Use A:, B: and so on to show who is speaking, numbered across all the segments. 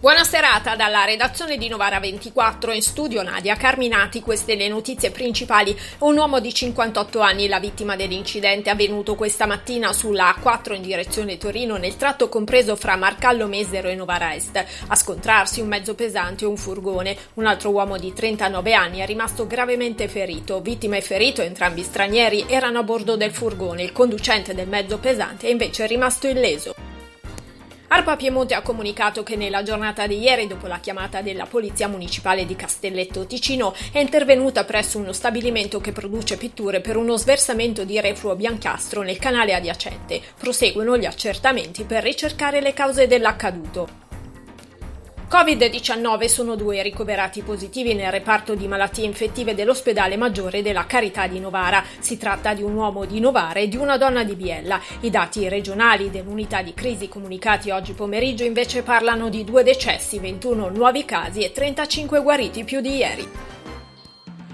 A: Buona serata dalla redazione di Novara 24 in studio Nadia Carminati, queste le notizie principali. Un uomo di 58 anni, la vittima dell'incidente avvenuto questa mattina sulla A4 in direzione Torino nel tratto compreso fra Marcallo Mesero e Novara Est. A scontrarsi un mezzo pesante e un furgone. Un altro uomo di 39 anni è rimasto gravemente ferito. Vittima e ferito, entrambi stranieri, erano a bordo del furgone. Il conducente del mezzo pesante è invece rimasto illeso. ARPA Piemonte ha comunicato che nella giornata di ieri, dopo la chiamata della Polizia Municipale di Castelletto Ticino, è intervenuta presso uno stabilimento che produce pitture per uno sversamento di refluo biancastro nel canale adiacente. Proseguono gli accertamenti per ricercare le cause dell'accaduto. Covid-19 sono due ricoverati positivi nel reparto di malattie infettive dell'ospedale maggiore della Carità di Novara. Si tratta di un uomo di Novara e di una donna di Biella. I dati regionali dell'unità di crisi comunicati oggi pomeriggio invece parlano di due decessi, 21 nuovi casi e 35 guariti più di ieri.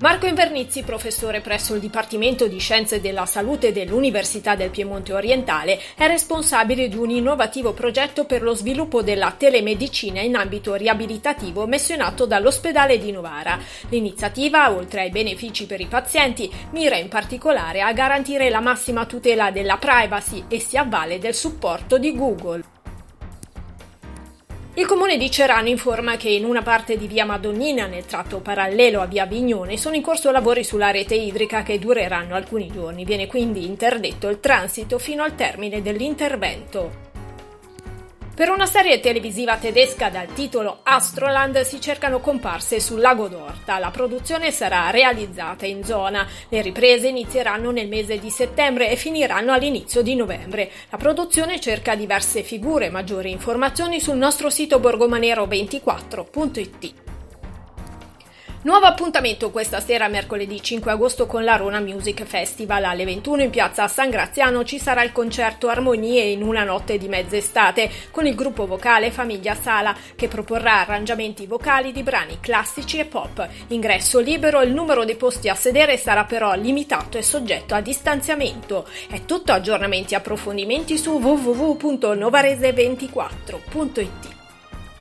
A: Marco Invernizzi, professore presso il Dipartimento di Scienze della Salute dell'Università del Piemonte Orientale, è responsabile di un innovativo progetto per lo sviluppo della telemedicina in ambito riabilitativo messo in atto dall'ospedale di Novara. L'iniziativa, oltre ai benefici per i pazienti, mira in particolare a garantire la massima tutela della privacy e si avvale del supporto di Google. Il comune di Cerano informa che in una parte di via Madonnina, nel tratto parallelo a via Vignone, sono in corso lavori sulla rete idrica che dureranno alcuni giorni. Viene quindi interdetto il transito fino al termine dell'intervento. Per una serie televisiva tedesca dal titolo Astroland si cercano comparse sul lago d'Orta. La produzione sarà realizzata in zona. Le riprese inizieranno nel mese di settembre e finiranno all'inizio di novembre. La produzione cerca diverse figure. Maggiori informazioni sul nostro sito borgomanero24.it. Nuovo appuntamento questa sera mercoledì 5 agosto con la Rona Music Festival. Alle 21 in piazza San Graziano ci sarà il concerto Armonie in una notte di mezz'estate con il gruppo vocale Famiglia Sala che proporrà arrangiamenti vocali di brani classici e pop. Ingresso libero, il numero dei posti a sedere sarà però limitato e soggetto a distanziamento. È tutto aggiornamenti e approfondimenti su www.novarese24.it.